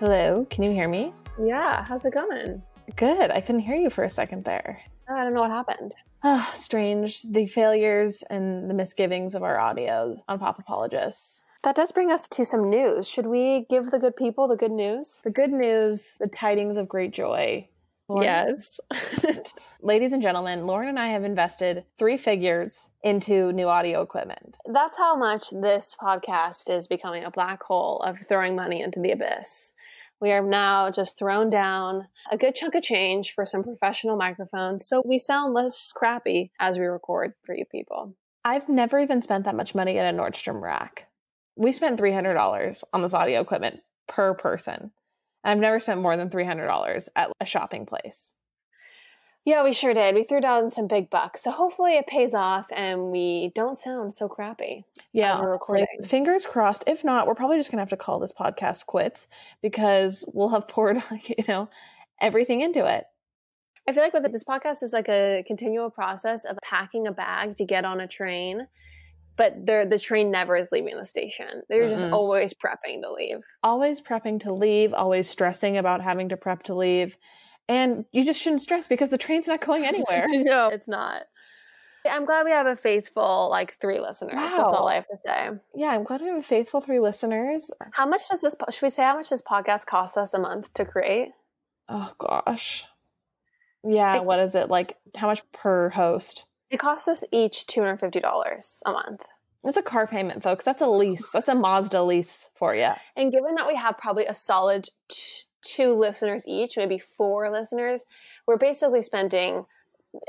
Hello, can you hear me? Yeah, how's it going? Good. I couldn't hear you for a second there. Oh, I don't know what happened. Ah, strange. The failures and the misgivings of our audio on Pop Apologists. That does bring us to some news. Should we give the good people the good news? The good news, the tidings of great joy. Lauren- Yes. Ladies and gentlemen, Lauren and I have invested three figures into new audio equipment. That's how much this podcast is becoming a black hole of throwing money into the abyss. We are now just thrown down a good chunk of change for some professional microphones so we sound less crappy as we record for you people. I've never even spent that much money at a Nordstrom rack. We spent $300 on this audio equipment per person. And I've never spent more than $300 at a shopping place. Yeah, we sure did. We threw down some big bucks. So hopefully it pays off and we don't sound so crappy. Yeah, recording. fingers crossed. If not, we're probably just gonna have to call this podcast quits because we'll have poured, you know, everything into it. I feel like with this podcast is like a continual process of packing a bag to get on a train, but the the train never is leaving the station. They're just Mm-mm. always prepping to leave. Always prepping to leave, always stressing about having to prep to leave. And you just shouldn't stress because the train's not going anywhere. no, it's not. I'm glad we have a faithful like three listeners. That's all I have to say. yeah, I'm glad we have a faithful three listeners. How much does this? Should we say how much this podcast costs us a month to create? Oh gosh. Yeah, Like- what is it? Like how much per host? It costs us each two hundred fifty dollars a month. It's a car payment, folks. That's a lease. That's a Mazda lease for you. And given that we have probably a solid t- two listeners each, maybe four listeners, we're basically spending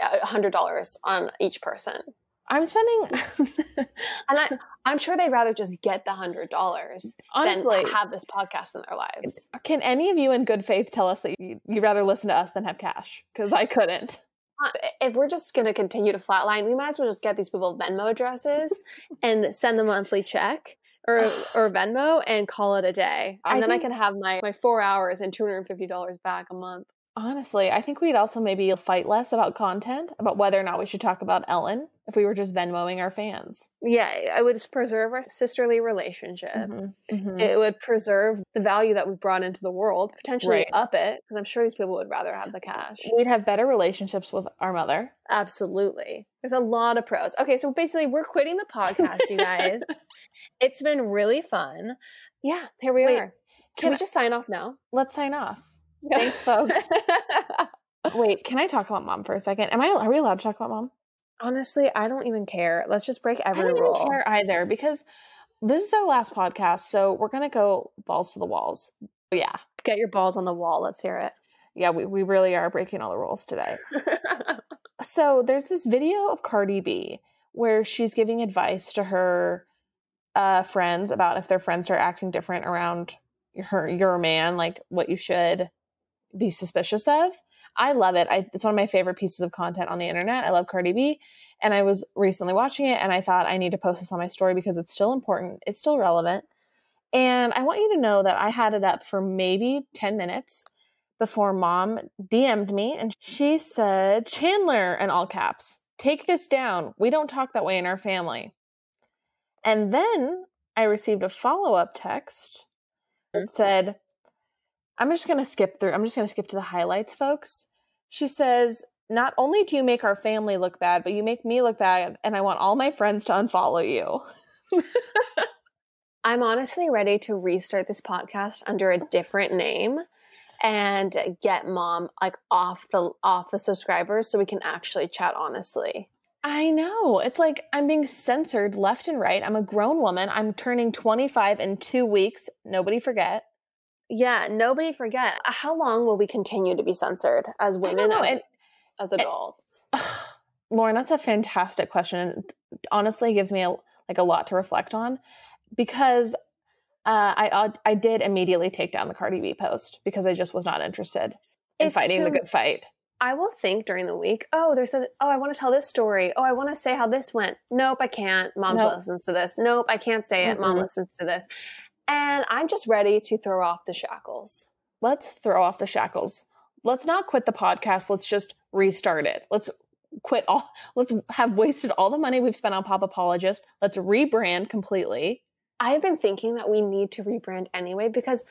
uh, a hundred dollars on each person. I'm spending And I, I'm sure they'd rather just get the hundred dollars honestly. than have this podcast in their lives. Can any of you in good faith tell us that you'd rather listen to us than have cash? Because I couldn't. Uh, If we're just going to continue to flatline, we might as well just get these people Venmo addresses and send them a monthly check or or Venmo and call it a day. And I then think- I can have my, my four hours and two hundred and fifty dollars back a month. Honestly, I think we'd also maybe fight less about content, about whether or not we should talk about Ellen if we were just Venmoing our fans. Yeah, I would just preserve our sisterly relationship. Mhm, mhm. It would preserve the value that we brought into the world, potentially Right. up it, because I'm sure these people would rather have the cash. We'd have better relationships with our mother. Absolutely. There's a lot of pros. Okay, so basically, we're quitting the podcast, you guys. it's been really fun. Yeah, here we Wait, are. Can, can we I- just sign off now? Let's sign off. Thanks, folks. Wait, can I talk about mom for a second? Am I? Are we allowed to talk about mom? Honestly, I don't even care. Let's just break every I don't rule. even care either because this is our last podcast, so we're gonna go balls to the walls. Yeah, Get your balls on the wall. Let's hear it. yeah, we, we really are breaking all the rules today. So there's this video of Cardi B where she's giving advice to her uh, friends about if their friends start acting different around her your man, like what you should be suspicious of. I love it. I, it's one of my favorite pieces of content on the internet. I love Cardi B, and I was recently watching it, and I thought I need to post this on my story because it's still important. It's still relevant, and I want you to know that I had it up for maybe ten minutes before mom DM'd me and she said, Chandler, in all caps, take this down. We don't talk that way in our family. And then I received a follow up text that said, I'm just going to skip through, I'm just going to skip to the highlights, folks. She says, Not only do you make our family look bad, but you make me look bad, and I want all my friends to unfollow you. I'm honestly ready to restart this podcast under a different name and get mom like off the off the subscribers so we can actually chat honestly. I know. It's like I'm being censored left and right. I'm a grown woman. I'm turning 25 in two weeks. Nobody forget. Yeah, nobody forget. How long will we continue to be censored as women as, And as adults? Lauren, that's a fantastic question. and Honestly, gives me a, like a lot to reflect on because uh, I I did immediately take down the Cardi B post because I just was not interested in It's fighting the good fight. I will think during the week, oh, there's a, oh, I want to tell this story. Oh, I want to say how this went. Nope, I can't. Mom Nope. listens to this. Nope, I can't say it. Mom Mm-mm. listens to this. And I'm just ready to throw off the shackles. Let's throw off the shackles. Let's not quit the podcast. Let's just restart it. Let's quit all. Let's have wasted all the money we've spent on Pop Apologist. Let's rebrand completely. I have been thinking that we need to rebrand anyway because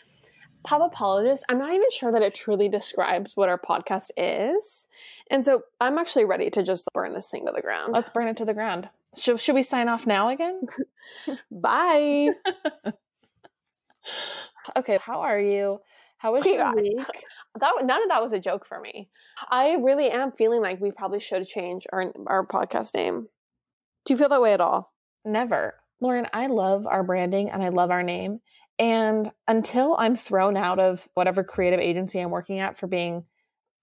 pop apologist, I'm not even sure that it truly describes what our podcast is. And so I'm actually ready to just burn this thing to the ground. Let's burn it to the ground. Should, should we sign off now again? Bye. okay, how are you? How was your week? That none of that was a joke for me. I really am feeling like we probably should change our our podcast name. Do you feel that way at all? Never. Lauren, I love our branding and I love our name. And until I'm thrown out of whatever creative agency I'm working at for being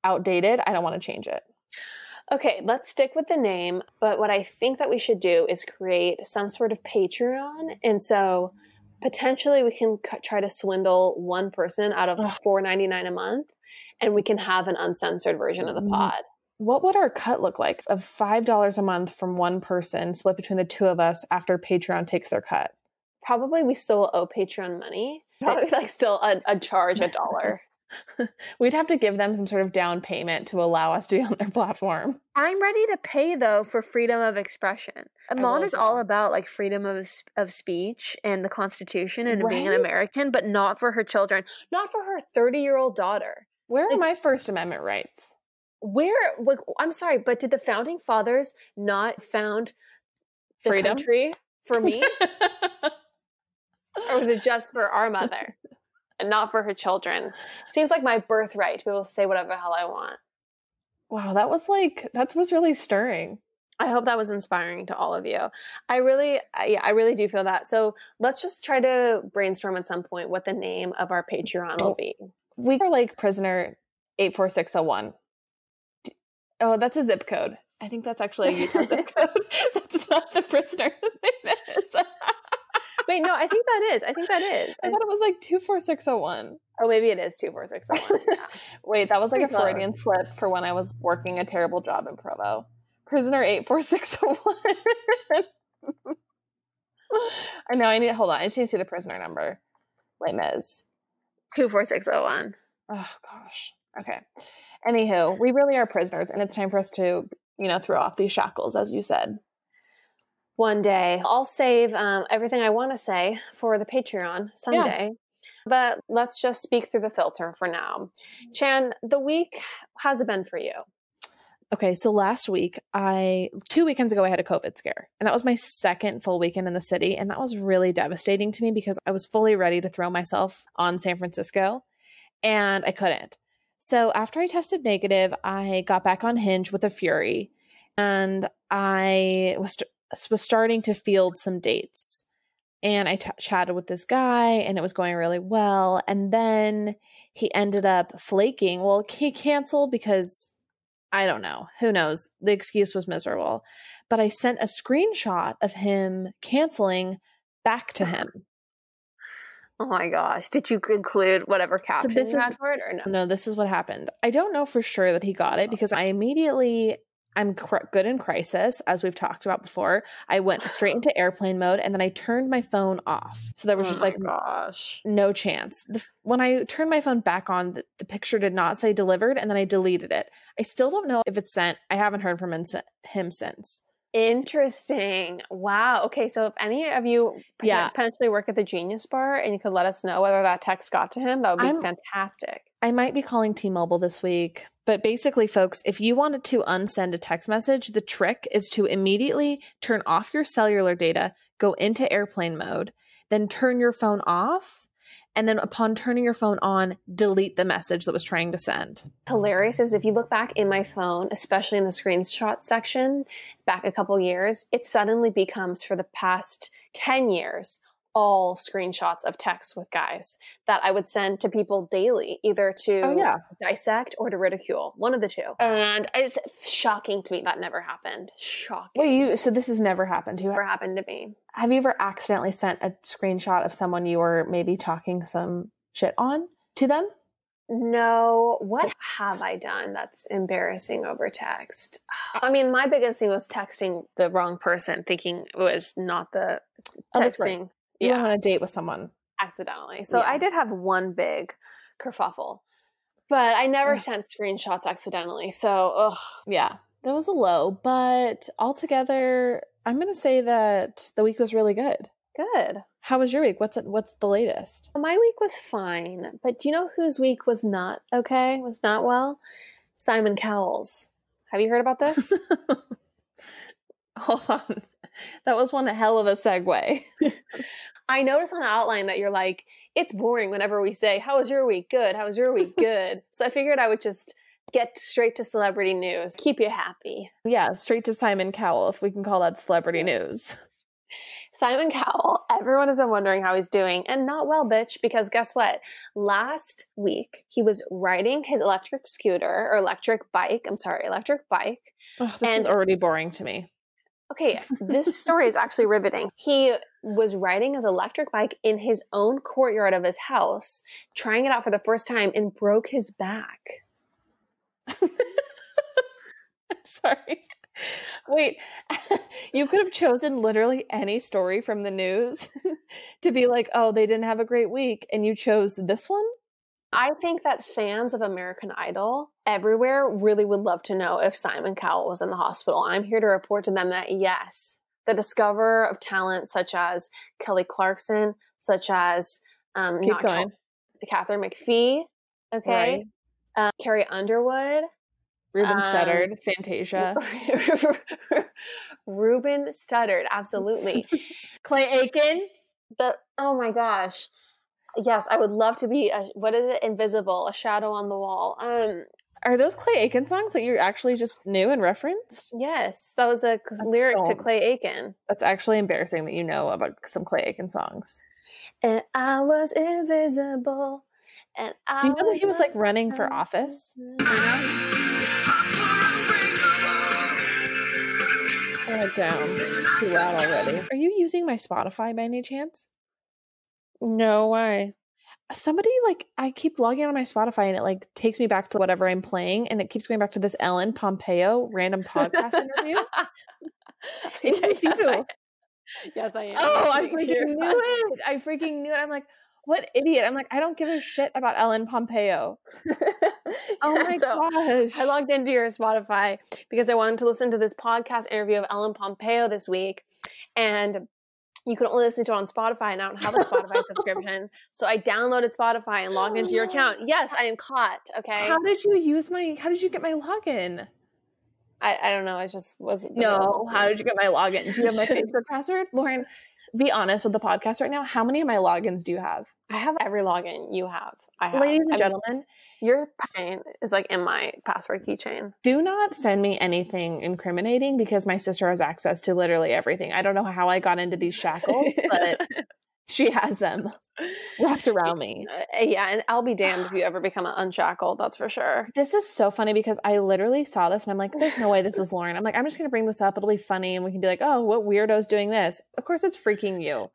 outdated, I don't want to change it. Okay, let's stick with the name. But what I think that we should do is create some sort of Patreon. And so potentially we can c- try to swindle one person out of four ninety nine a month and we can have an uncensored version of the Mm. pod. What would our cut look like of $5 a month from one person split between the two of us after Patreon takes their cut? Probably we still owe Patreon money. Probably like still a, a charge a dollar. We'd have to give them some sort of down payment to allow us to be on their platform. I'm ready to pay though for freedom of expression. Mom is all about like freedom of of speech and the Constitution and being an American, but not for her children, not for her 30 year old daughter. Where are Like- my First Amendment rights? Where, like, I'm sorry, but did the founding fathers not found Freedom? country for me, or was it just for our mother and not for her children? Seems like my birthright to be able to say whatever the hell I want. wow, that was like, that was really stirring. I hope that was inspiring to all of you. I really, I- yeah, I really do feel that. So let's just try to brainstorm at some point what the name of our Patreon will be. We are like prisoner 84601. Oh, that's a zip code. I think that's actually a Utah zip code. That's not the prisoner name is. I Wait, no, I think that is. I think that is. I- thought it was like 24601. oh, maybe it is two four six oh one. Wait, that was like a Pretty close. Freudian slip for when I was working a terrible job in Provo. Prisoner 84601. I know, I need, to hold on, I just need to see the prisoner number. Les Mis. Two four six zero one. Oh gosh. Okay. Anywho, we really are prisoners, and it's time for us to, you know, throw off these shackles, as you said. One day, I'll save um, everything I want to say for the Patreon someday. But let's just speak through the filter for now. Chan, the week how's it been for you? Okay, so last week, I two weekends ago, I had a COVID scare, and that was my second full weekend in the city, and that was really devastating to me because I was fully ready to throw myself on San Francisco, and I couldn't. So after I tested negative, I got back on Hinge with a fury, and I was was starting to field some dates, and I t- chatted with this guy, and it was going really well, and then he ended up flaking. Well, he canceled because I don't know. Who knows? The excuse was miserable. But I sent a screenshot of him canceling back to him. Oh my gosh. Did you include whatever caption this is- or no? No, this is what happened. I don't know for sure that he got it oh. because I immediately I'm cr- good in crisis as we've talked about before. I went straight into airplane mode and then I turned my phone off. So there was Oh just like gosh. no chance. The, when I turned my phone back on, the, the picture did not say delivered and then I deleted it. I still don't know if it's sent. I haven't heard from him, him since. Interesting. Wow. Okay, so if any of you Yeah. potentially work at the Genius Bar and you could let us know whether that text got to him, that would be I'm- fantastic. I might be calling T Mobile this week. But basically, folks, if you wanted to unsend a text message, the trick is to immediately turn off your cellular data, go into airplane mode, then turn your phone off. And then upon turning your phone on, delete the message that was trying to send. Hilarious is if you look back in my phone, especially in the screenshot section, back a couple years, it suddenly becomes for the past 10 years all screenshots of texts with guys that I would send to people daily, either to Oh, yeah. dissect or to ridicule, one of the two. And it's shocking to me that never happened. Shocking. Wait, you, so this has never happened to you? never happened to me. Have you ever accidentally sent a screenshot of someone you were maybe talking some shit on to them? No, what have I done that's embarrassing over text? Ah. I mean, my biggest thing was texting the wrong person, thinking it was not the Oh, that's right. You yeah, went on a date with someone. accidentally. So Yeah. I did have one big kerfuffle, but I never Ugh. sent screenshots accidentally. So, ugh. Yeah, that was a low, but altogether, I'm going to say that the week was really good. Good. How was your week? What's what's the latest? My week was fine, but do you know whose week was not okay? Was not well? Simon Cowell's. Have you heard about this? Hold on. That was one hell of a segue. I noticed on the outline that you're like, it's boring whenever we say, How was your week? Good. How was your week? Good. so I figured I would just get straight to celebrity news, keep you happy. Yeah, straight to Simon Cowell, if we can call that celebrity news. Simon Cowell, everyone has been wondering how he's doing, and not well, bitch, because guess what? Last week, he was riding his electric scooter or electric bike. I'm sorry, electric bike. Oh, this and, is already boring to me. Okay, this story is actually riveting. He was riding his electric bike in his own courtyard of his house, trying it out for the first time, and broke his back. I'm sorry. Wait, you could have chosen literally any story from the news to be like, oh, they didn't have a great week, and you chose this one? I think that fans of American Idol everywhere really would love to know if Simon Cowell was in the hospital. I'm here to report to them that yes, the discoverer of talent such as Kelly Clarkson, such as um, Keep going. Katharine McPhee, okay, right. um, Carrie Underwood, Ruben um, Studdard, Fantasia. Ruben Studdard, absolutely. Clay Aiken. The oh my gosh. Yes, I would love to be a what is it? Invisible, a shadow on the wall. Um are those Clay Aiken songs that you actually just knew and referenced? Yes, that was a That's lyric so, to Clay Aiken. That's actually embarrassing that you know about some Clay Aiken songs. And I was invisible. And I Do you know that he was like running for office? It down. It's too loud already. Are you using my Spotify by any chance? No, why? Somebody like I keep logging on my Spotify and it like takes me back to whatever I'm playing and it keeps going back to this Ellen Pompeo random podcast interview. yes, you. I, yes, I am. Oh, I freaking knew it. I freaking knew it. I'm like, what idiot? I'm like, I don't give a shit about Ellen Pompeo. oh my so gosh. I logged into your Spotify because I wanted to listen to this podcast interview of Ellen Pompeo this week. And you can only listen to it on Spotify, and I don't have a Spotify subscription. So I downloaded Spotify and logged into your account. Yes, I am caught. Okay. How did you use my? How did you get my login? I, I don't know. I just wasn't. No. How did you get my login? Do you have my Facebook password, Lauren? Be honest with the podcast right now. How many of my logins do you have? I have every login you have. I have. Ladies and I gentlemen, your chain is like in my password keychain. Do not send me anything incriminating because my sister has access to literally everything. I don't know how I got into these shackles, but she has them wrapped around me. Yeah, and I'll be damned if you ever become unshackled, that's for sure. This is so funny because I literally saw this and I'm like, there's no way this is Lauren. I'm like, I'm just going to bring this up. It'll be funny and we can be like, oh, what weirdo's doing this? Of course, it's freaking you.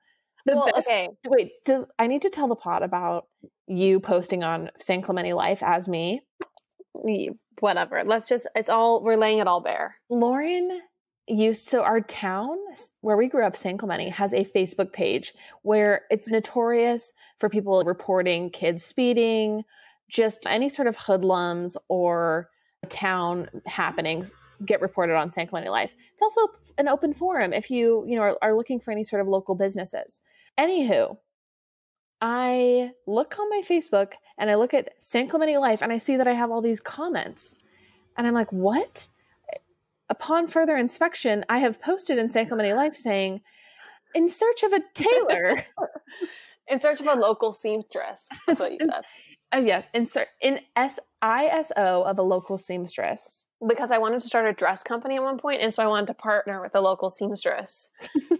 The well, best, okay. Wait, does I need to tell the pod about you posting on San Clemente Life as me? Whatever. Let's just, it's all, we're laying it all bare. Lauren used, so our town where we grew up, San Clemente, has a Facebook page where it's notorious for people reporting kids speeding, just any sort of hoodlums or town happenings get reported on San Clemente Life. It's also an open forum if you, you know, are, are looking for any sort of local businesses. Anywho, I look on my Facebook and I look at San Clemente Life and I see that I have all these comments. And I'm like, what? Upon further inspection, I have posted in San Clemente Life saying, in search of a tailor. in search of a local seamstress. That's what you said. uh, yes, in, ser- in S-I-S-O of a local seamstress because I wanted to start a dress company at one point, and so I wanted to partner with a local seamstress.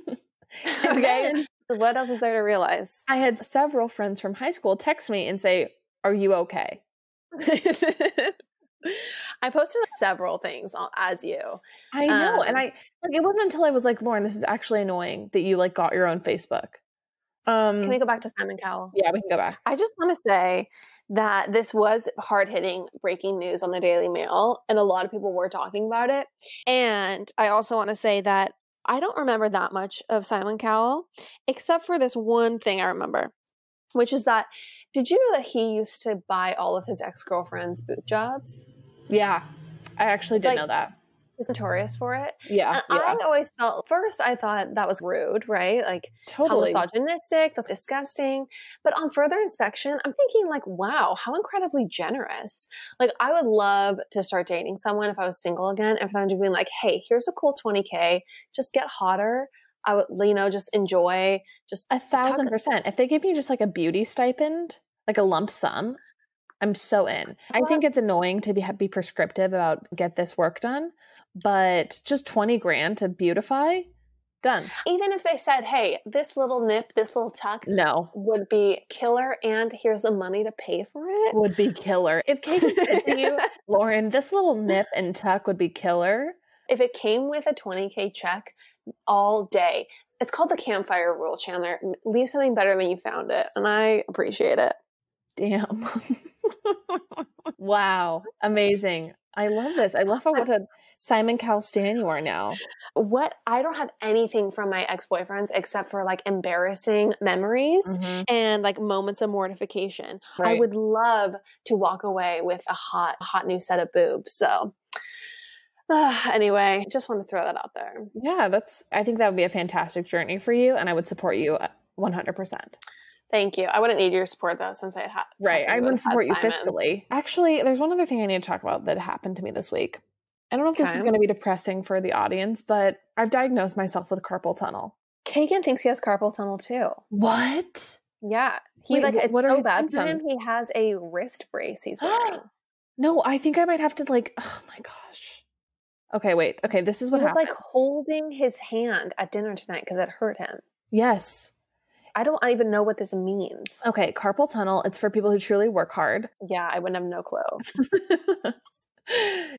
okay. what else is there to realize? I had several friends from high school text me and say, Are you okay? I posted several things as you. I know. Um, and I like it wasn't until I was like, Lauren, this is actually annoying that you like got your own Facebook. Um Can we go back to Simon Cowell? Yeah, we can go back. I just want to say that this was hard hitting breaking news on the Daily Mail, and a lot of people were talking about it. And I also want to say that I don't remember that much of Simon Cowell, except for this one thing I remember, which is that did you know that he used to buy all of his ex girlfriends' boot jobs? Yeah, I actually did like, know that. He's notorious for it. Yeah, yeah, I always felt first I thought that was rude, right? Like totally. how misogynistic, that's disgusting. But on further inspection, I'm thinking like, wow, how incredibly generous. Like I would love to start dating someone if I was single again and for them to be like, hey, here's a cool 20K, just get hotter. I would, you know, just enjoy, just A thousand percent. If they give me just like a beauty stipend, like a lump sum, I'm so in. I think it's annoying to be be prescriptive about get this work done, but just twenty grand to beautify, done. even if they said, hey, this little nip, this little tuck No, would be killer and here's the money to pay for it. would be killer. If Kate said to you, Lauren, this little nip and tuck would be killer. If it came with a 20K check all day, it's called the campfire rule, Chandler. Leave something better than you found it. And I appreciate it. Damn. wow. Amazing. I love this. I love how what a Simon Cowell stan you are now. What I don't have anything from my ex boyfriends except for like embarrassing memories mm-hmm. and like moments of mortification. I would love to walk away with a hot, hot new set of boobs. So, anyway, just want to throw that out there. Yeah, that's I think that would be a fantastic journey for you and I would support you uh, 100%. Thank you. I wouldn't need your support though, since I had Right. I wouldn't support you Simons. fiscally. Actually, there's one other thing I need to talk about that happened to me this week. I don't know if this is going to be depressing for the audience, but I've diagnosed myself with carpal tunnel. Kagan thinks he has carpal tunnel too. What? Yeah, he Wait, like it's what are so his bad for him. He has a wrist brace he's wearing. No, I think I might have to like oh my gosh. Okay, wait. Okay, this is he what was happened. like holding his hand at dinner tonight because it hurt him. yes. I don't even know what this means. Okay, carpal tunnel, it's for people who truly work hard. Yeah, I wouldn't have no clue.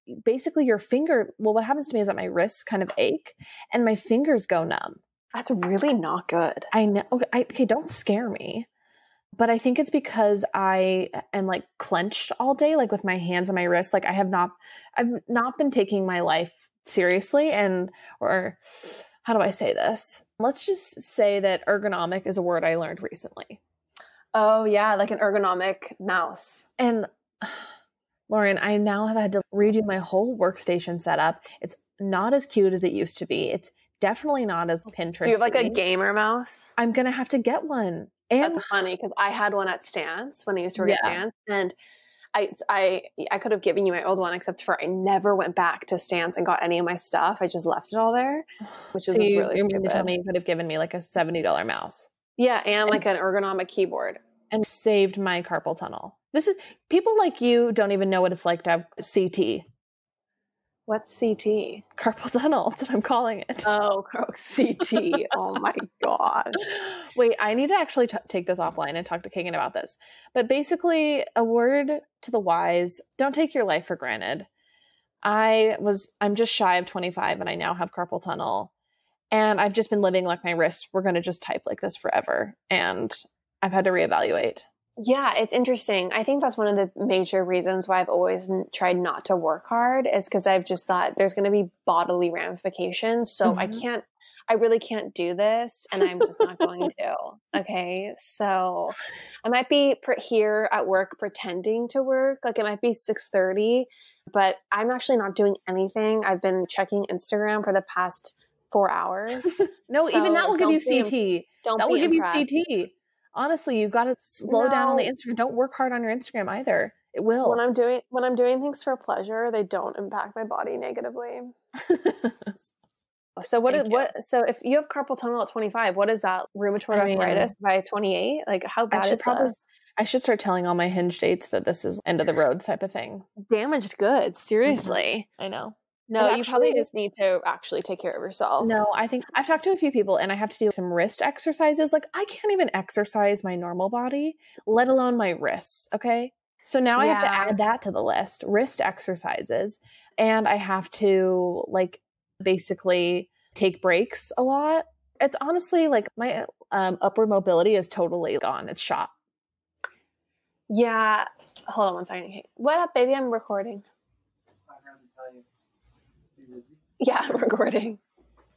Basically, your finger, well, what happens to me is that my wrists kind of ache and my fingers go numb. That's really not good. I know. Okay, I, okay, don't scare me. But I think it's because I am like clenched all day, like with my hands on my wrists. Like I have not, I've not been taking my life seriously, and or how do I say this? Let's just say that ergonomic is a word I learned recently. Oh yeah, like an ergonomic mouse. And Lauren, I now have had to redo my whole workstation setup. It's not as cute as it used to be. It's definitely not as Pinterest. Do you have like a gamer mouse? I'm gonna have to get one. And That's funny because I had one at Stance when I used to work at Stance, and I I I could have given you my old one, except for I never went back to Stance and got any of my stuff. I just left it all there, which is you, really you mean to tell me you could have given me like a seventy dollar mouse Yeah, and like an ergonomic keyboard. and saved my carpal tunnel. This is people like you don't even know what it's like to have CT What's CT? carpal tunnel. That's what I'm calling it. Oh, CT. oh my god. Wait, I need to actually t- take this offline and talk to Kagan about this. But basically, a word to the wise don't take your life for granted. I was, I'm just shy of 25 and I now have carpal tunnel. And I've just been living like my wrists were going to just type like this forever. And I've had to reevaluate. Yeah, it's interesting. I think that's one of the major reasons why I've always n- tried not to work hard is because I've just thought there's going to be bodily ramifications. So I Mhm. can't, I really can't do this, and I'm just not going to. Okay, so I might be pr- here at work pretending to work. Like it might be six thirty, but I'm actually not doing anything. I've been checking Instagram for the past four hours. No, even that will give you don't be CT. Don't That will give impressed. you CT. Honestly, you've got to slow down on the Instagram. Don't work hard on your Instagram either. It will. when I'm doing when I'm doing things for pleasure, they don't impact my body negatively. So what is Thank you. what? So if you have carpal tunnel at 25, what is that? Rheumatoid I mean- arthritis by 28? Like how I bad should is probably this? I should start telling all my hinge dates that this is end of the road type of thing. Damaged goods. Mm-hmm. Seriously. I know. No, you probably just need to actually take care of yourself. No, I think I've talked to a few people and I have to do some wrist exercises. Like I can't even exercise my normal body, let alone my wrists. Okay. So now I have to add that to the list wrist exercises. And I have to like basically take breaks a lot. It's honestly like my um, upward mobility is totally gone. It's shot. Yeah. Hold on one second. What up, baby? I'm recording. I forgot to tell you. You busy? Yeah, I'm recording.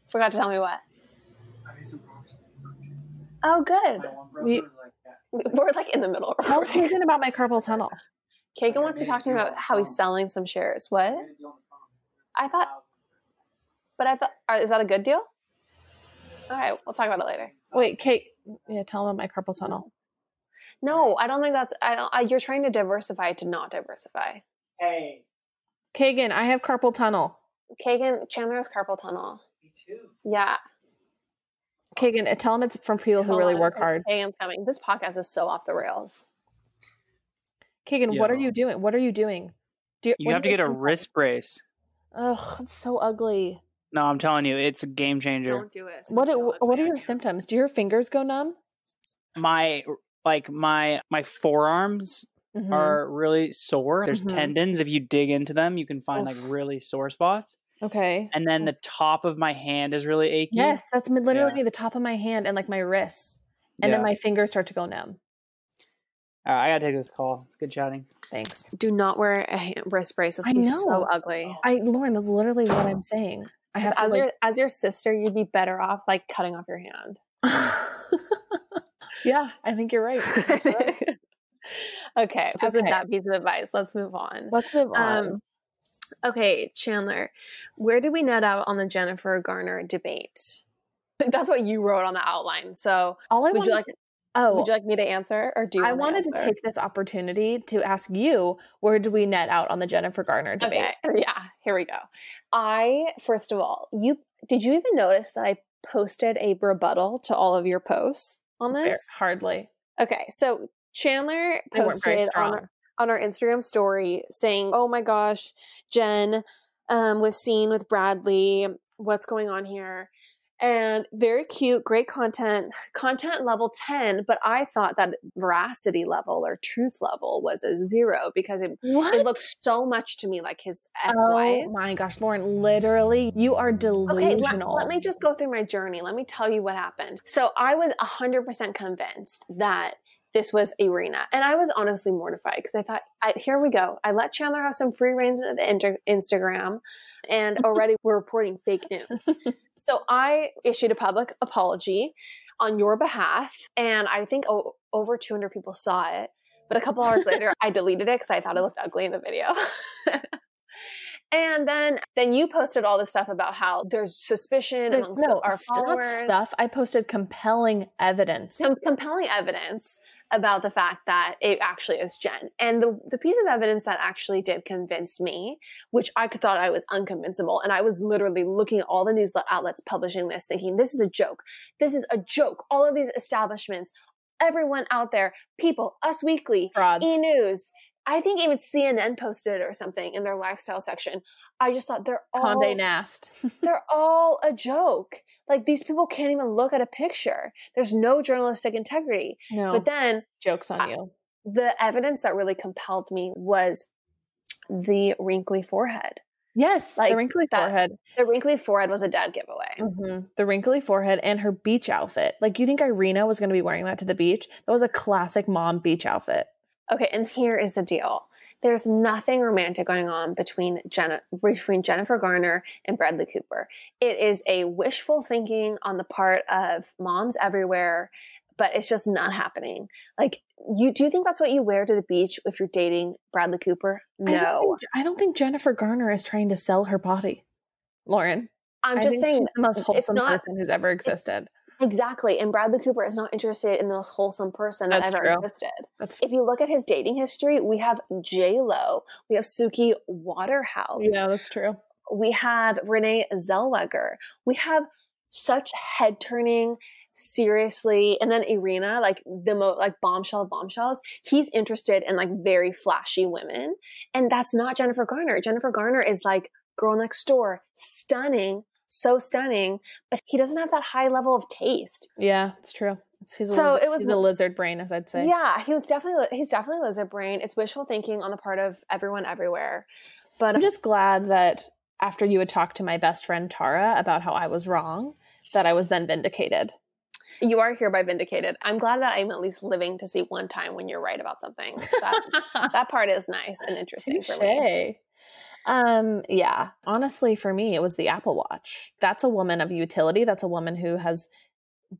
Forgot to tell me what. I made some progress. Oh, good. We- brother was like that. We're like in the middle of Tell recording. Kagan about my carpal tunnel. Kagan wants to talk to me about how he's selling some shares. What? I thought But I thought, uh, is that a good deal? All right, we'll talk about it later. Wait, Kate. Yeah, tell them about my carpal tunnel. No, I don't think that's. I don't. I, you're trying to diversify to not diversify. Hey, Kagan, I have carpal tunnel. Kagan Chandler has carpal tunnel. me too. Yeah, Kagan, uh, tell them it's from people who really work hard. Kagan's coming. This podcast is so off the rails. Kagan, what are you doing? What are you doing? Do You what have to get a symptoms? wrist brace. Ugh, it's so ugly. No, I'm telling you, it's a game changer. Don't do it. It's What so what are your symptoms? Do your fingers go numb? My like my my forearms Mhm. are really sore. There's Mhm. tendons. If you dig into them, you can find like really sore spots. okay. And then the top of my hand is really achy. Yes, that's literally Yeah. the top of my hand and like my wrists. And then my fingers start to go numb. All right, I gotta take this call. Good chatting. Thanks. Do not wear a hand, wrist brace. It's I gonna so ugly. I Lauren, that's literally what I'm saying. I have to as like, your as your sister, you'd be better off like cutting off your hand. yeah, I think you're right. okay, just with Okay. that piece of advice, let's move on. Let's move on. Um, okay, Chandler, where did we net out on the Jennifer Garner debate? That's what you wrote on the outline. So, All I would you like to, oh, would you like me to answer, or do I wanted to answer? take this opportunity to ask you where did we net out on the Jennifer Garner debate? Okay, yeah, here we go. I first of all, you did you even notice that I posted a rebuttal to all of your posts on Fair- this? Hardly. Okay, so Chandler They weren't very posted on our, on our Instagram story saying, "Oh my gosh, Jen um, was seen with Bradley. What's going on here?" And very cute, great content, content level ten. But I thought that veracity level or truth level was a zero because it, What? it looked so much to me like his ex-wife. Oh my gosh, Lauren, literally, you are Okay, delusional. let, let me just go through my journey. Let me tell you what happened. So I was 100% convinced that this was Irina. And I was honestly mortified because I thought, I, here we go. I let Chandler have some free reigns of the inter- Instagram, and already we're reporting fake news. so I issued a public apology on your behalf. And I think over 200 people saw it. But a couple hours later, I deleted it because I thought it looked ugly in the video. And then, then you posted all this stuff about how there's suspicion The- amongst no, our st- not stuff. I posted compelling evidence. Some compelling evidence about the fact that it actually is Jen. And the, the piece of evidence that actually did convince me, which I thought I was unconvincible, and I was literally looking at all the news outlets publishing this, thinking, this is a joke. This is a joke. All of these establishments, everyone out there, people, Us Weekly. E News. I think even CNN posted it or something in their lifestyle section. I just thought they're all Conde Nast. they're all a joke. Like these people can't even look at a picture. There's no journalistic integrity. no, But then jokes on I- you. the evidence that really compelled me was the wrinkly forehead. Yes, like the wrinkly that- forehead. The wrinkly forehead was a dead giveaway. hmm The wrinkly forehead and her beach outfit. Like, you think Irina was going to be wearing that to the beach? That was a classic mom beach outfit. Okay, and here is the deal. There's nothing romantic going on between Jenna, between Jennifer Garner and Bradley Cooper. It is a wishful thinking on the part of moms everywhere, but it's just not happening. Like, you do you think that's what you wear to the beach if you're dating Bradley Cooper? I don't, No. think, I don't think Jennifer Garner is trying to sell her body. Lauren, I'm just saying she's the most wholesome not- person who's ever existed. Exactly. And Bradley Cooper is not interested in the most wholesome person that That's ever true. existed. That's If you look at his dating history, we have J Lo, we have Suki Waterhouse. yeah, that's true. we have Renee Zellweger. We have such head turning, seriously, and then Irina, like the mo like bombshell of bombshells. He's interested in like very flashy women, and that's not Jennifer Garner. Jennifer Garner is like girl next door, stunning, so stunning, but he doesn't have that high level of taste. Yeah, it's true. It's, he's, So lizard, it was- he's a lizard brain, as I'd say. Yeah, he was definitely he's definitely lizard brain. It's wishful thinking on the part of everyone everywhere. But I'm just glad that after you had talked to my best friend Tara about how I was wrong, that I was then vindicated. You are hereby vindicated. I'm glad that I'm at least living to see one time when you're right about something. That that part is nice and interesting for me. Um, yeah. Honestly, for me, it was the Apple Watch. That's a woman of utility. That's a woman who has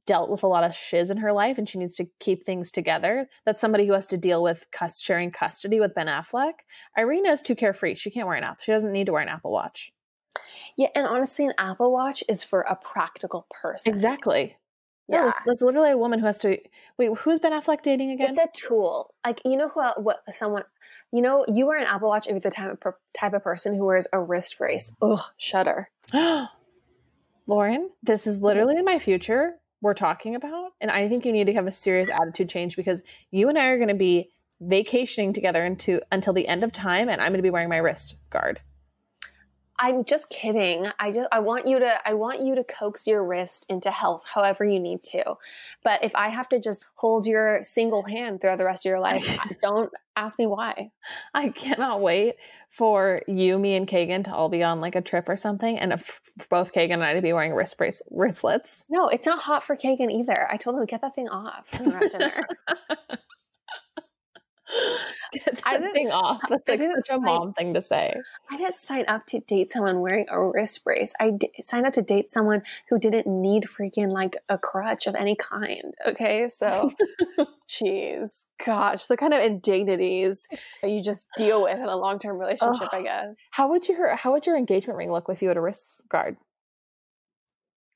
dealt with a lot of shiz in her life and she needs to keep things together. That's somebody who has to deal with cus- sharing custody with Ben Affleck. Irina is too carefree. She can't wear an app. She doesn't need to wear an Apple Watch. Yeah, and honestly, an Apple Watch is for a practical person. Exactly. Yeah, Yeah. that's, literally a woman who has to wait. Who's Ben Affleck dating again? It's a tool. Like you know who what someone you know you wear an Apple Watch if you're the type of, per- type of person who wears a wrist brace. Ugh, shudder. Lauren, this is mm-hmm. literally my future we're talking about, and I think you need to have a serious attitude change because you and I are going to be vacationing together into until the end of time, and I'm going to be wearing my wrist guard. I'm just kidding. I just I want you to I want you to coax your wrist into health however you need to. But if I have to just hold your single hand throughout the rest of your life, don't ask me why. I cannot wait for you, me, and Kagan to all be on like a trip or something, and if both Kagan and I to be wearing wrist brace wristlets. No, it's not hot for Kagan either. I told him get that thing off dinner. Get I that didn't- thing off. That's like such a mom thing to say. I didn't sign up to date someone wearing a wrist brace. I d- signed up to date someone who didn't need freaking like a crutch of any kind. Okay, so jeez, gosh, the kind of indignities that you just deal with in a long term relationship, I guess. How would your How would your engagement ring look with you at a wrist guard?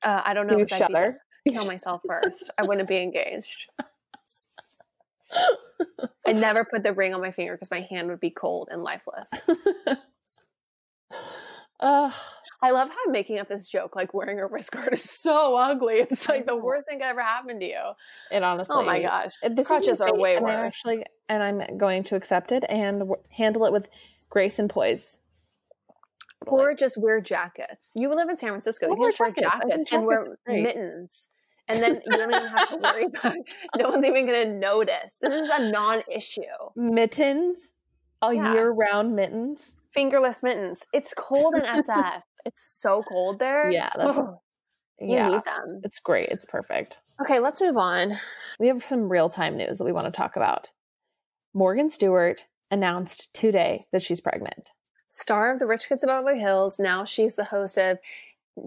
Uh, I don't know. you shudder. kill myself first. I wouldn't be engaged. I never put the ring on my finger because my hand would be cold and lifeless. Ugh. I love how I'm making up this joke like wearing a wrist guard is so ugly. It's like the worst thing that ever happened to you. it honestly. Oh my gosh. This Crutches are way and I worse. actually, and I'm going to accept it and w- handle it with grace and poise. Or just wear jackets. You live in San Francisco. You wear can wear jackets. I jackets and wear mittens. great. And then you don't even have to worry about it. No one's even going to notice. This is a non issue. mittens, a Yeah. year-round mittens. Fingerless mittens. It's cold in SF. it's so cold there. Yeah, that's- you yeah, need them. it's great. It's perfect. Okay, let's move on. We have some real-time news that we want to talk about. Morgan Stewart announced today that she's pregnant. Star of the Rich Kids of Beverly Hills. Now she's the host of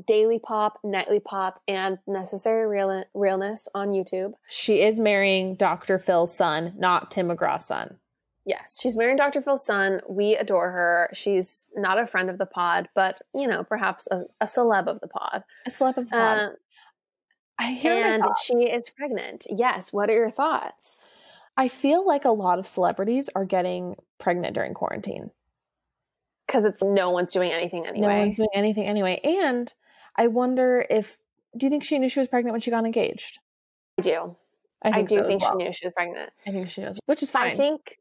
Daily Pop, Nightly Pop, and Necessary Real- Realness on YouTube. She is marrying Dr. Phil's son, not Tim McGraw's son. Yes, she's marrying Dr. Phil's son. We adore her. She's not a friend of the pod, but you know, perhaps a, a celeb of the pod. A celeb of the pod. Uh, I hear and she is pregnant. Yes. What are your thoughts? I feel like a lot of celebrities are getting pregnant during quarantine. Because it's no one's doing anything anyway. No one's doing anything anyway. And I wonder if do you think she knew she was pregnant when she got engaged? I do. I, I, do so think well. she knew she was pregnant. I think she knows, which is fine. I think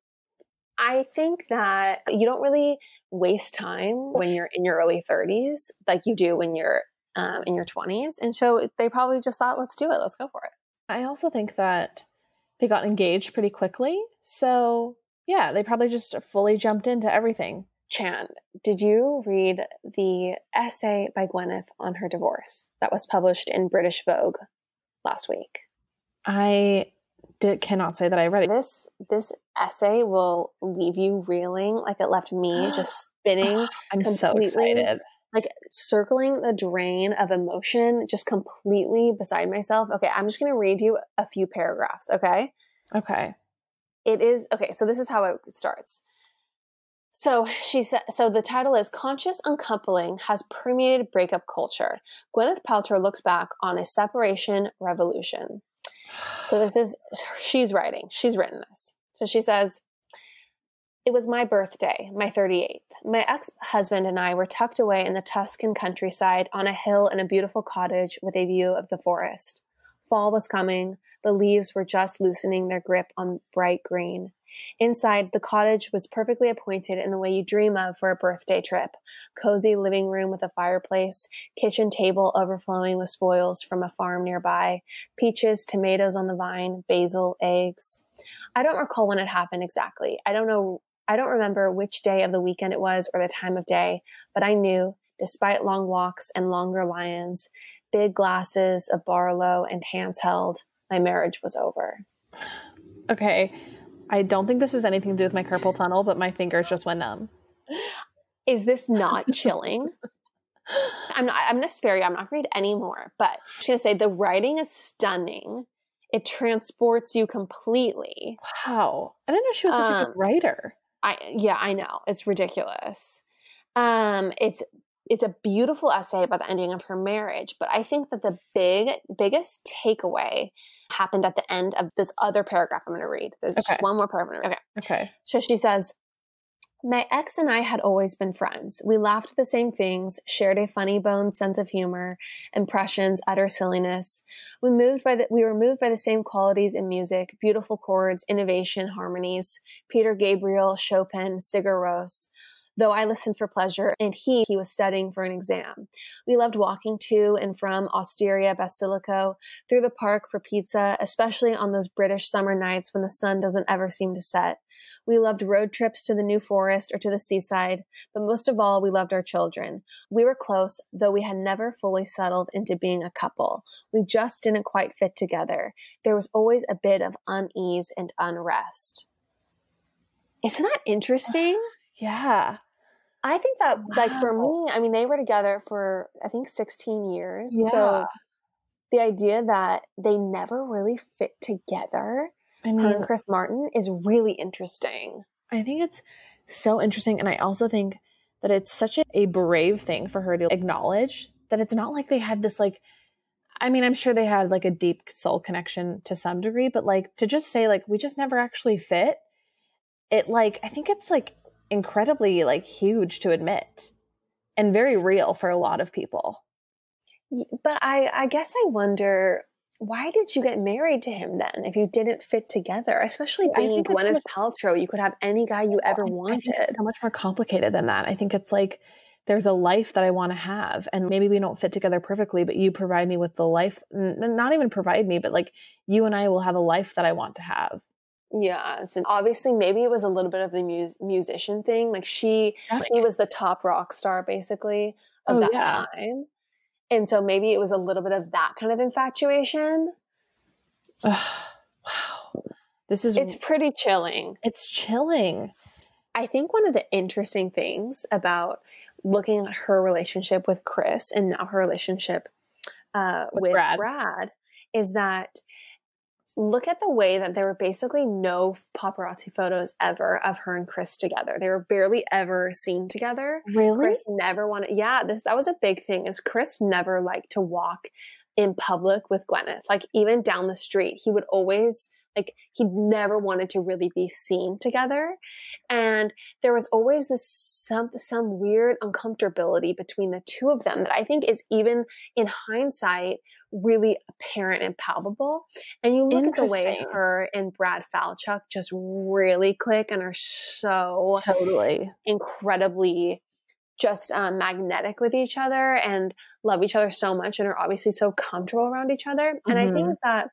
I think that you don't really waste time when you're in your early 30s like you do when you're um, in your 20s. And so they probably just thought, let's do it. Let's go for it. I also think that they got engaged pretty quickly. So yeah, they probably just fully jumped into everything. Chan, did you read the essay by Gwyneth on her divorce that was published in British Vogue last week? I did, cannot say that I read it. This this essay will leave you reeling like it left me just spinning I'm so completely- excited. like circling the drain of emotion, just completely beside myself. Okay, I'm just going to read you a few paragraphs, okay? Okay. It is okay, so this is how it starts. So she said so the title is Conscious Uncoupling has permeated breakup culture. Gwyneth Paltrow looks back on a separation revolution. So this is she's writing. She's written this. So she says it was my birthday, my 38th. My ex husband and I were tucked away in the Tuscan countryside on a hill in a beautiful cottage with a view of the forest. Fall was coming. The leaves were just loosening their grip on bright green. Inside, the cottage was perfectly appointed in the way you dream of for a birthday trip cozy living room with a fireplace, kitchen table overflowing with spoils from a farm nearby, peaches, tomatoes on the vine, basil, eggs. I don't recall when it happened exactly. I don't know. I don't remember which day of the weekend it was or the time of day, but I knew, despite long walks and longer lions, big glasses of Barolo and hands held, my marriage was over. Okay. I don't think this has anything to do with my carpal tunnel, but my fingers just went numb. Is this not chilling? I'm not, I'm going to spare you. I'm not going to read anymore, but I'm going to say the writing is stunning. It transports you completely. Wow. I didn't know she was such a Um, good writer. I yeah, I know. It's ridiculous. Um it's it's a beautiful essay about the ending of her marriage, but I think that the big biggest takeaway happened at the end of this other paragraph I'm going to read. There's Okay. just one more paragraph. I'm read. Okay. Okay. So she says, My ex and I had always been friends. We laughed at the same things, shared a funny bone sense of humor, impressions, utter silliness. We moved by the, we were moved by the same qualities in music, beautiful chords, innovation, harmonies, Peter Gabriel, Chopin, Sigur Rós. Though I listened for pleasure, and he he was studying for an exam. We loved walking to and from Osteria Basilico, through the park for pizza, especially on those British summer nights when the sun doesn't ever seem to set. We loved road trips to the New Forest or to the seaside, but most of all, we loved our children. We were close, though we had never fully settled into being a couple. We just didn't quite fit together. There was always a bit of unease and unrest. Isn't that interesting? Yeah. I think that, like, for me, I mean, they were together for, I think, 16 years. Yeah. So the idea that they never really fit together, I her and Chris Martin, is really interesting. I think it's so interesting. And I also think that it's such a, a brave thing for her to acknowledge that it's not like they had this, like, I mean, I'm sure they had like a deep soul connection to some degree, but like to just say, like, we just never actually fit, it like, I think it's like incredibly like huge to admit and very real for a lot of people. But I, I guess I wonder why did you get married to him then if you didn't fit together? Especially See, I being think so much- Paltrow, you could have any guy you ever wanted. it's so much more complicated than that. I think it's like there's a life that I want to have, and maybe we don't fit together perfectly, but you provide me with the life. n- Not even provide me, but like you and I will have a life that I want to have. Yeah, it's an, obviously maybe it was a little bit of the mus- musician thing. Like she, he was the top rock star basically of Oh, that yeah. time, and so maybe it was a little bit of that kind of infatuation. wow, this is It's pretty chilling. it's chilling. I think one of the interesting things about looking at her relationship with Chris and now her relationship uh, With with, Brad. Brad. is that look at the way that there were basically no paparazzi photos ever of her and Chris together. They were barely ever seen together. Really? Chris never wanted. Yeah, this that was a big thing. Is Chris never liked to walk in public with Gwyneth, like even down the street. He would always like he never wanted to really be seen together, and there was always this some some weird uncomfortability between the two of them that I think is even in hindsight really apparent and palpable. And you look at the way her and Brad Falchuk just really click and are so totally. incredibly just um, magnetic with each other and love each other so much and are obviously so comfortable around each other. And I think that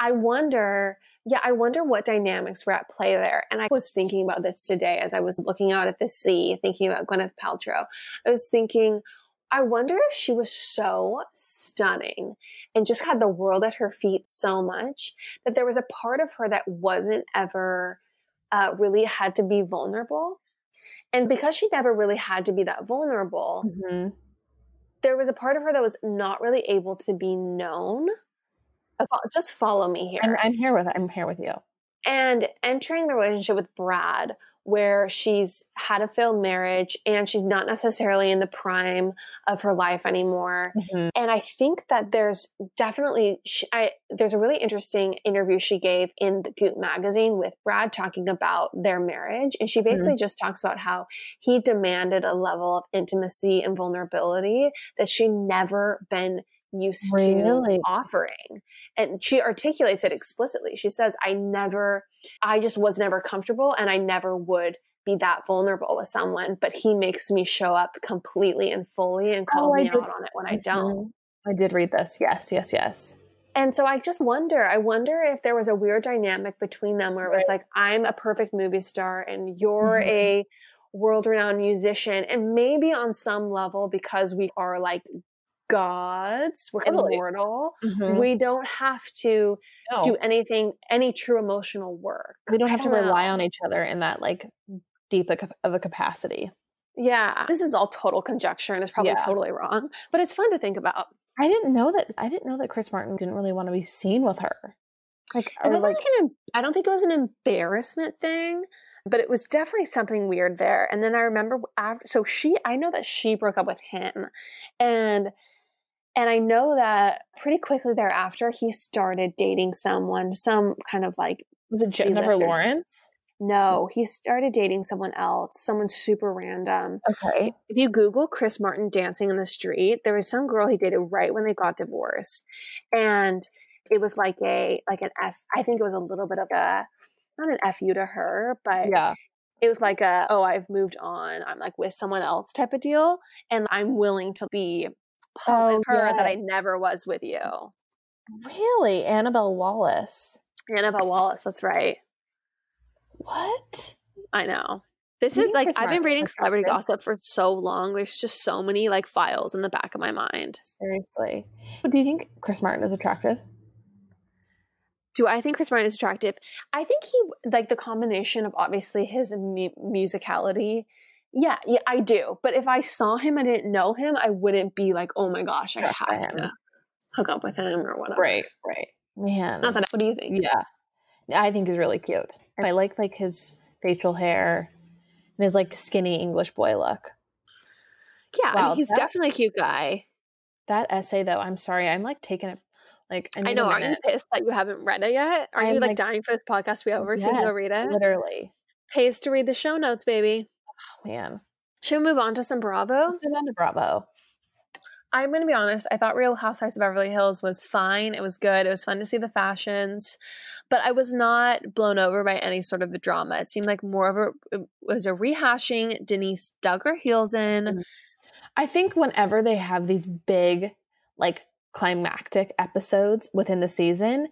I wonder, yeah, I wonder what dynamics were at play there. And I was thinking about this today as I was looking out at the sea, thinking about Gwyneth Paltrow. I was thinking, I wonder if she was so stunning and just had the world at her feet so much that there was a part of her that wasn't ever uh, really had to be vulnerable. And because she never really had to be that vulnerable, Mhm. there was a part of her that was not really able to be known. Uh, Just follow me here. I'm, I'm here with I'm here with you. and entering the relationship with Brad, where she's had a failed marriage and she's not necessarily in the prime of her life anymore. Mhm. And I think that there's definitely sh I, there's a really interesting interview she gave in the Goop magazine with Brad talking about their marriage, and she basically just talks about how he demanded a level of intimacy and vulnerability that she never been used Really? to offering. And she articulates it explicitly. She says, "I never, I just was never comfortable, and I never would." Be that vulnerable with someone, but he makes me show up completely and fully and calls Oh, me out on it when I don't. Mhm. I did read this. Yes, yes, yes. And so I just wonder, I wonder if there was a weird dynamic between them where it was like, I'm a perfect movie star and you're Mhm. a world renowned musician. And maybe on some level, because we are like gods, we're Totally. immortal, Mhm. we don't have to No. do anything, any true emotional work. we don't have to don't rely know. on each other in that like deep of a capacity. Yeah. This is all total conjecture and it's probably Yeah. totally wrong, but it's fun to think about. I didn't know that. I didn't know that Chris Martin didn't really want to be seen with her. Like, It wasn't like, like an, I don't think it was an embarrassment thing. but it was definitely something weird there. And then I remember after, so she, I know that she broke up with him, and and I know that pretty quickly thereafter he started dating someone, some kind of like Was it Jennifer. Lawrence? No, he started dating someone else, someone super random. Okay. If you Google Chris Martin dancing in the street, there was some girl he dated right when they got divorced, and it was like a like an f. I think it was a little bit of a not an fu to her, but Yeah. it was like a oh I've moved on. I'm like with someone else type of deal, and I'm willing to be Oh, with her that I never was with you. Really? Annabelle Wallis. Annabelle Wallis. That's right. What? I know. This you is like I've been reading celebrity gossip for so long. There's just so many like files in the back of my mind. Seriously. Do you think Chris Martin is attractive? Do I think Chris Martin is attractive? I think he like the combination of obviously his mu- musicality. Yeah, yeah, I do. But if I saw him I didn't know him, I wouldn't be like, "Oh my gosh, I have him. to hook up with him or whatever." Right, right. Man. Not that. What do you think? yeah. I think he's really cute. I like like his facial hair and his like skinny English boy look. Yeah, I mean, he's that- definitely a cute guy. That essay though, I'm sorry, I'm like taking it like I, I, know. a Aren't you pissed that you haven't read it yet? Are I'm, you like, like- dying for this podcast to be over so you go read it? Literally. Pays to read the show notes, baby. Oh, man. Should we move on to some Bravo? Let's go down to Bravo. I'm going to be honest. I thought Real Housewives of Beverly Hills was fine. It was good. It was fun to see the fashions, but I was not blown over by any sort of the drama. It seemed like more of a it was a rehashing. Denise dug her heels in. Mhm. I think whenever they have these big, like climactic episodes within the season,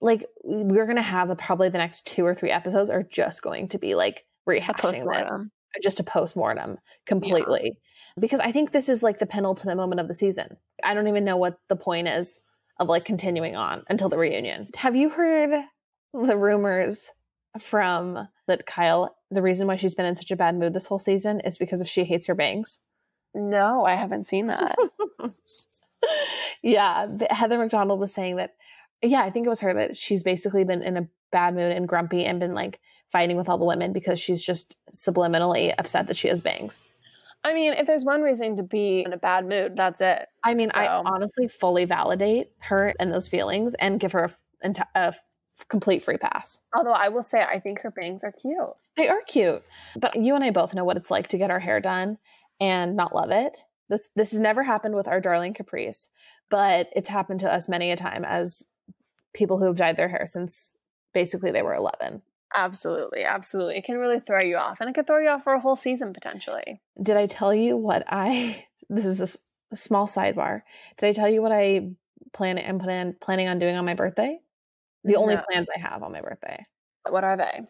like we're gonna have a, probably the next two or three episodes are just going to be like rehashing this. Just a post mortem completely. Because I think this is like the penultimate moment of the season. I don't even know what the point is of like continuing on until the reunion. Have you heard the rumors from that Kyle? The reason why she's been in such a bad mood this whole season is because if she hates her bangs. No, I haven't seen that. yeah, Heather McDonald was saying that. Yeah, I think it was her that she's basically been in a bad mood and grumpy and been like fighting with all the women because she's just subliminally upset that she has bangs. I mean, if there's one reason to be in a bad mood, that's it. I mean, I honestly fully validate her and those feelings and give her a, a f- complete free pass. Although I will say, I think her bangs are cute. They are cute, but you and I both know what it's like to get our hair done and not love it. This this has never happened with our darling Caprice, but it's happened to us many a time as people who have dyed their hair since basically they were 11. Absolutely, absolutely. It can really throw you off, and it could throw you off for a whole season potentially. Did I tell you what I this is a, s- a small sidebar. Did I tell you what I plan am plan, planning on doing on my birthday? The only plans I have on my birthday. What are they?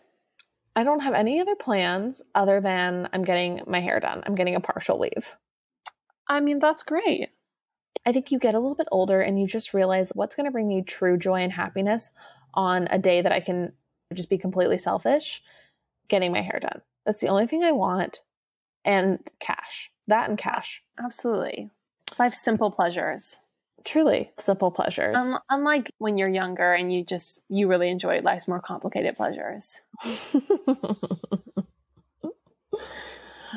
I don't have any other plans other than I'm getting my hair done. I'm getting a partial weave. I mean, that's great. I think you get a little bit older and you just realize what's going to bring me true joy and happiness on a day that I can just be completely selfish, getting my hair done. That's the only thing I want. And cash. That and cash. Absolutely. Life's simple pleasures. Truly simple pleasures. Un- unlike when you're younger and you just you really enjoy life's more complicated pleasures.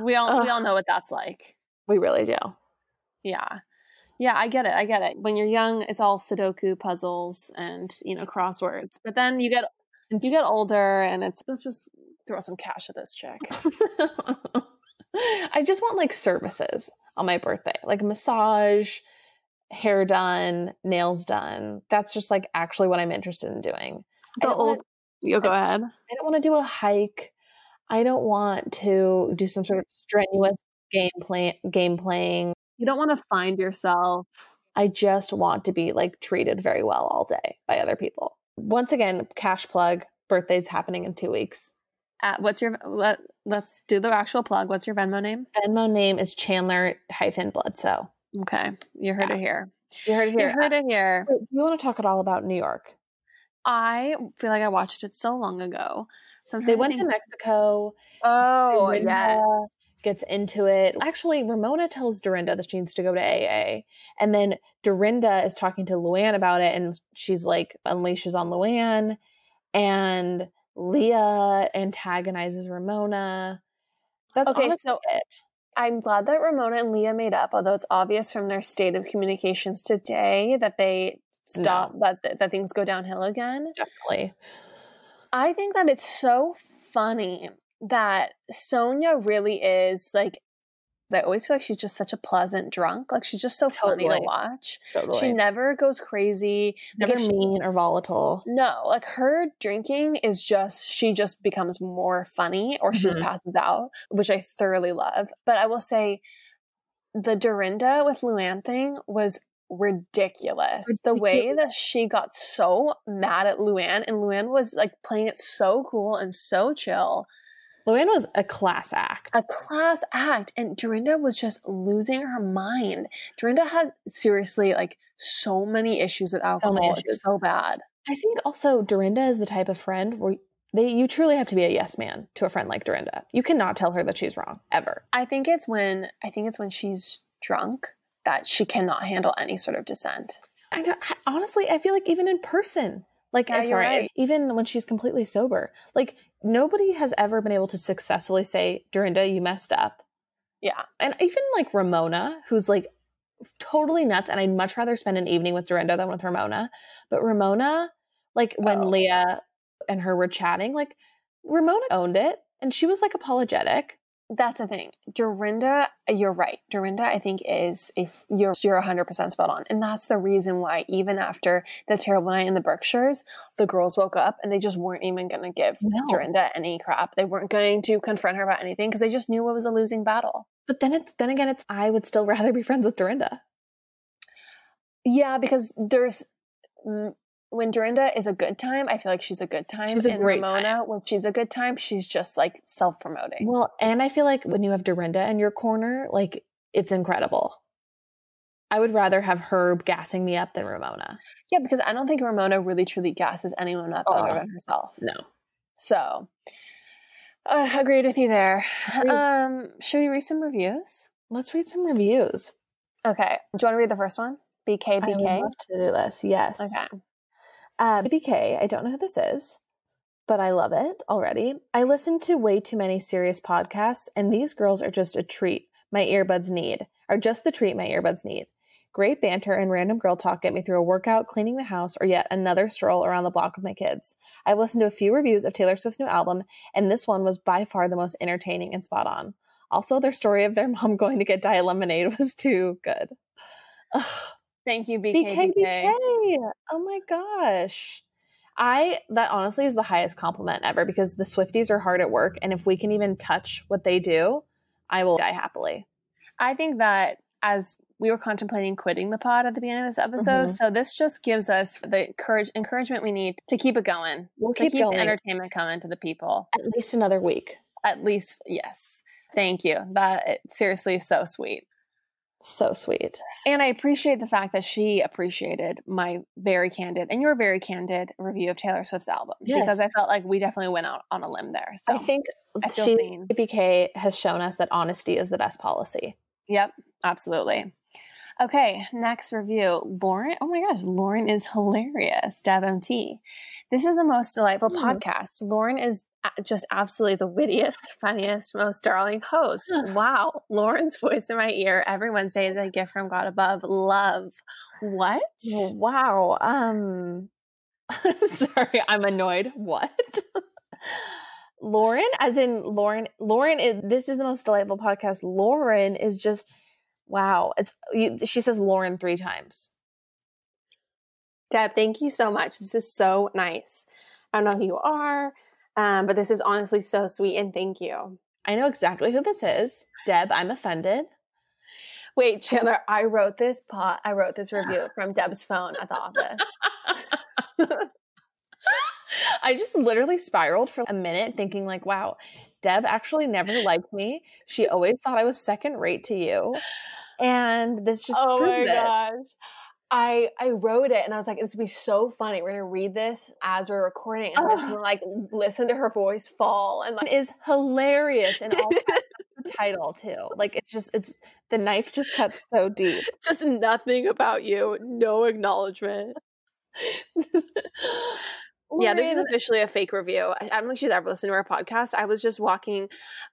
We all we all know what that's like. we really do. Yeah. Yeah, I get it. I get it. When you're young, it's all Sudoku puzzles and, you know, crosswords. But then you get you get older and it's let's just throw some cash at this chick. I just want like services on my birthday, like massage, hair done, nails done. That's just like actually what I'm interested in doing. The old you go ahead. I don't want to do a hike. I don't want to do some sort of strenuous game play, game playing. You don't want to find yourself. I just want to be like treated very well all day by other people. Once again, cash plug. Birthday's happening in two weeks. At, what's your let let's do the actual plug. What's your Venmo name? Venmo name is Chandler hyphen Bledsoe. Okay. You heard Yeah. it here. You heard it here. You heard it here. Uh, wait, you want to talk at all about New York? I feel like I watched it so long ago. So They went to Mexico. Oh Dorinda uh, yes. Gets into it. Actually, Ramona tells Dorinda that she needs to go to AA. And then Dorinda is talking to Luann about it. And she's like, unleashes on Luann. And Leah antagonizes Ramona. That's Okay, so- it. I'm glad that Ramona and Leah made up, although it's obvious from their state of communications today that they stop that, that that things go downhill again. Definitely. I think that it's so funny that Sonja really is like I always feel like she's just such a pleasant drunk. Like she's just so funny to watch. Totally. She never goes crazy. Like, never she- mean or volatile. No, like her drinking is just she just becomes more funny or she just Mhm. passes out, which I thoroughly love. But I will say the Dorinda with Luann thing was ridiculous. The way that she got so mad at Luann and Luann was like playing it so cool and so chill. Luann was a class act. A class act and Dorinda was just losing her mind. Dorinda has seriously like so many issues with alcohol. So many It's issues. so bad. I think also Dorinda is the type of friend where they you truly have to be a yes man to a friend like Dorinda. You cannot tell her that she's wrong ever. I think it's when I think it's when she's drunk that she cannot handle any sort of dissent. I, don't, honestly, I feel like even in person, like Yeah, I'm sorry, right. even when she's completely sober, like nobody has ever been able to successfully say, Dorinda, you messed up. Yeah. And even like Ramona, who's like totally nuts, and I'd much rather spend an evening with Dorinda than with Ramona. But Ramona, like when Oh. Leah and her were chatting, like Ramona owned it and she was like apologetic. That's the thing. Dorinda, you're right. Dorinda, I think is if you're you're 100% spot on. And that's the reason why even after the terrible night in the Berkshires, the girls woke up and they just weren't even going to give No. Dorinda any crap. They weren't going to confront her about anything because they just knew it was a losing battle. But then it's then again, it's I would still rather be friends with Dorinda. Yeah, because there's mm, when Dorinda is a good time, I feel like she's a good time. She's a and great Ramona, when she's a good time, she's just like self promoting. Well, and I feel like when you have Dorinda in your corner, like it's incredible. I would rather have her gassing me up than Ramona. Yeah, because I don't think Ramona really truly gasses anyone up Oh. other than herself. No. So, uh, agreed with you there. Um, should we read some reviews? Let's read some reviews. Okay. Do you want to read the first one? BK I would BK. love to do this. Yes. Okay. Uh, BBK, I don't know who this is, but I love it already. I listen to way too many serious podcasts, and these girls are just a treat my earbuds need, are just the treat my earbuds need. Great banter and random girl talk get me through a workout, cleaning the house, or yet another stroll around the block with my kids. I've listened to a few reviews of Taylor Swift's new album, and this one was by far the most entertaining and spot on. Also, their story of their mom going to get diet lemonade was too good. Ugh. Thank you, BK BK. Oh my gosh. I that honestly is the highest compliment ever because the Swifties are hard at work and if we can even touch what they do, I will die happily. I think that as we were contemplating quitting the pod at the beginning of this episode, Mhm. so this just gives us the courage, encouragement we need to keep it going. We'll keep, keep going the entertainment coming to the people. at least another week. At least, yes. Thank you. That it, seriously is so sweet. So sweet. And I appreciate the fact that she appreciated my very candid and your very candid review of Taylor Swift's album because I felt like we definitely went out on a limb there. So I think I she seen. BK has shown us that honesty is the best policy. Yep, absolutely. Okay, next review. Lauren, oh my gosh, Lauren is hilarious. Deb MT. This is the most delightful Hmm. podcast. Lauren is just absolutely the wittiest, funniest, most darling host. wow. Lauren's voice in my ear every Wednesday is a gift from God above. Love. What? Wow. Um I'm sorry, I'm annoyed. What? Lauren, as in Lauren, Lauren is this is the most delightful podcast. Lauren is just wow. It's you, she says Lauren three times. Deb, thank you so much. This is so nice. I don't know who you are, um, but this is honestly so sweet and thank you. I know exactly who this is. Deb, I'm offended. Wait, Chandler, I wrote this pot. I wrote this review from Deb's phone at the office. I just literally spiraled for a minute thinking like, wow, Deb actually never liked me. She always thought I was second rate to you. And this just oh my proves it. gosh. I I wrote it and I was like, it's gonna be so funny. We're gonna read this as we're recording and we're just gonna like listen to her voice fall and like is hilarious and all the title too. Like it's just it's the knife just cuts so deep. just nothing about you, no acknowledgement. Yeah, this is officially a fake review. I I don't think she's ever listened to our podcast. I was just walking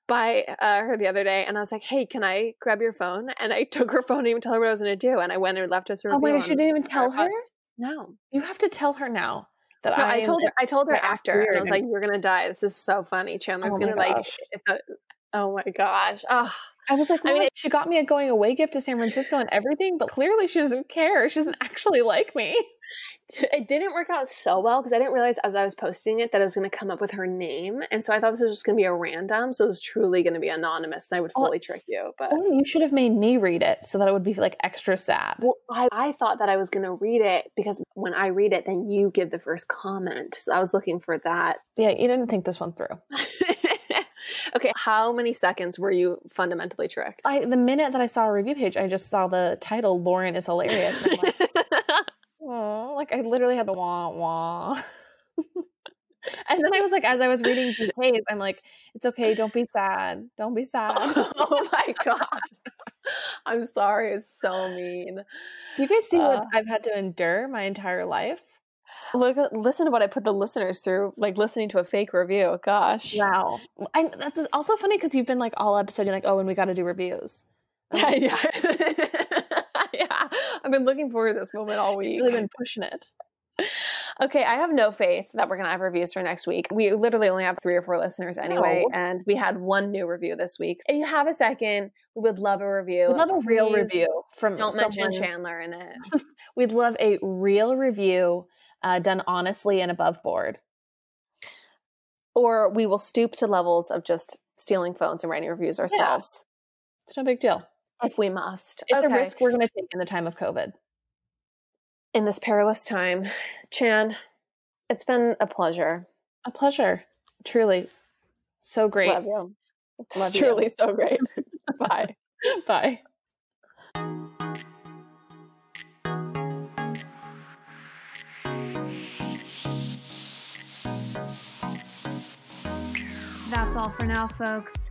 by uh, her the other day and I was like, hey, can I grab your phone? And I took her phone and even tell her what I was going to do. And I went and left us a Oh review. my gosh, you didn't even tell her? pod- No. You have to tell her now that No, I, I told her. I told her after, and I was like, "You're gonna die. This is so funny." Chandler's Oh gonna like. gosh. oh my gosh! Oh, I was like, I mean, she got me a going away gift to San Francisco and everything, but clearly she doesn't care. She doesn't actually like me. it didn't work out so well because I didn't realize as I was posting it that I was gonna come up with her name, and so I thought this was just gonna be a random. So it was truly gonna be anonymous, and I would fully trick you. But Oh, you should have made me read it so that it would be like extra sad. well, I, I thought that I was gonna read it because when I read it, then you give the first comment. So I was looking for that. Yeah, you didn't think this one through. okay, how many seconds were you fundamentally tricked? I the minute that I saw a review page, I just saw the title "Lauren is hilarious." And I'm like, like I literally had the wah wah. and then I was like, as I was reading the page, I'm like, it's okay, don't be sad, don't be sad. oh my god. I'm sorry. It's so mean. Do you guys see what Uh. I've had to endure my entire life? Look, listen to what I put the listeners through, like listening to a fake review. Gosh. Wow, I, that's also funny because you've been like all episode, you're like, oh, and we got to do reviews. yeah. yeah. I've been looking forward to this moment all week. Really been pushing it. Okay, I have no faith that we're going to have reviews for next week. We literally only have three or four listeners anyway, No. and we had one new review this week. If you have a second, we would love a review. We'd love a real review from Don't someone. mention Chandler in it. We'd love a real review uh, done honestly and above board. or we will stoop to levels of just stealing phones and writing reviews ourselves It's no big deal. If we must. It's Okay. a risk we're going to take in the time of COVID. in this perilous time. Chan, it's been a pleasure. A pleasure, truly. So great. Love you. It's Love you. truly so great. Bye. Bye. That's all for now, folks.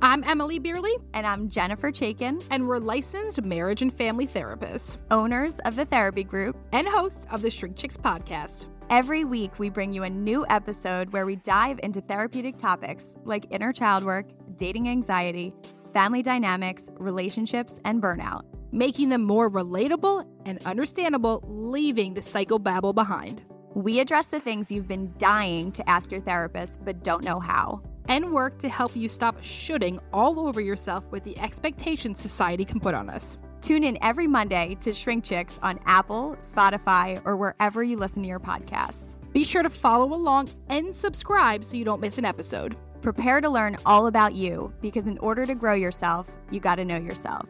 I'm Emily Beerley, and I'm Jennifer Chaikin, and we're licensed marriage and family therapists owners of the therapy group. and hosts of the Shrink Chicks podcast. Every week, we bring you a new episode where we dive into therapeutic topics like inner child work, dating anxiety, family dynamics, relationships, and burnout. making them more relatable and understandable, leaving the psychobabble behind. We address the things you've been dying to ask your therapist but don't know how. And work to help you stop shoulding all over yourself with the expectations society can put on us. Tune in every Monday to Shrink Chicks on Apple, Spotify, or wherever you listen to your podcasts. Be sure to follow along and subscribe so you don't miss an episode. Prepare to learn all about you because in order to grow yourself, you got to know yourself.